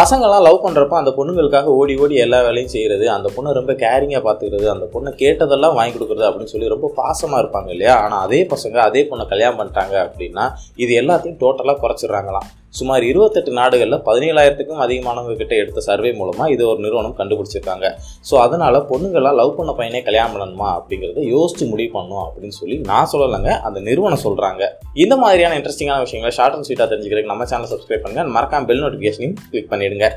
பசங்களாம் லவ் பண்ணுறப்ப அந்த பொண்ணுங்களுக்காக ஓடி ஓடி எல்லா வேலையும் செய்கிறது அந்த பொண்ணை ரொம்ப கேரிங்காக பார்த்துக்கிறது அந்த பொண்ணை கேட்டதெல்லாம் வாங்கி கொடுக்குறது அப்படின்னு சொல்லி ரொம்ப பாசமாக இருப்பாங்க இல்லையா? ஆனால் அதே பசங்க அதே பொண்ணை கல்யாணம் பண்ணிட்டாங்க அப்படின்னா இது எல்லாத்தையும் டோட்டலாக குறைச்சிடுறாங்களாம். சுமார் இருபத்தெட்டு நாடுகளில் பதினேழாயிரத்துக்கும் அதிகமானவங்க கிட்ட எடுத்த சர்வே மூலமாக இது ஒரு நிறுவனம் கண்டுபிடிச்சிருக்காங்க. ஸோ அதனால் பொண்ணுங்களாம் லவ் பண்ண பையனே கல்யாணம் பண்ணணுமா அப்படிங்கிறத யோசிச்சு முடிவு பண்ணும் அப்படின்னு சொல்லி நான் சொல்லலைங்க அந்த நிறுவனம் சொல்கிறாங்க இந்த மாதிரியான இன்ட்ரெஸ்டிங்கான விஷயங்களை ஷார்ட் அண்ட் ஸ்வீட்டாக தெரிஞ்சுக்கிறதுக்கு நம்ம சேனல் சப்ஸ்கிரைப் பண்ணுங்க. மறக்காம பெல் நோட்டிஃபிகேஷனையும் கிளிக் பண்ணிடுங்க.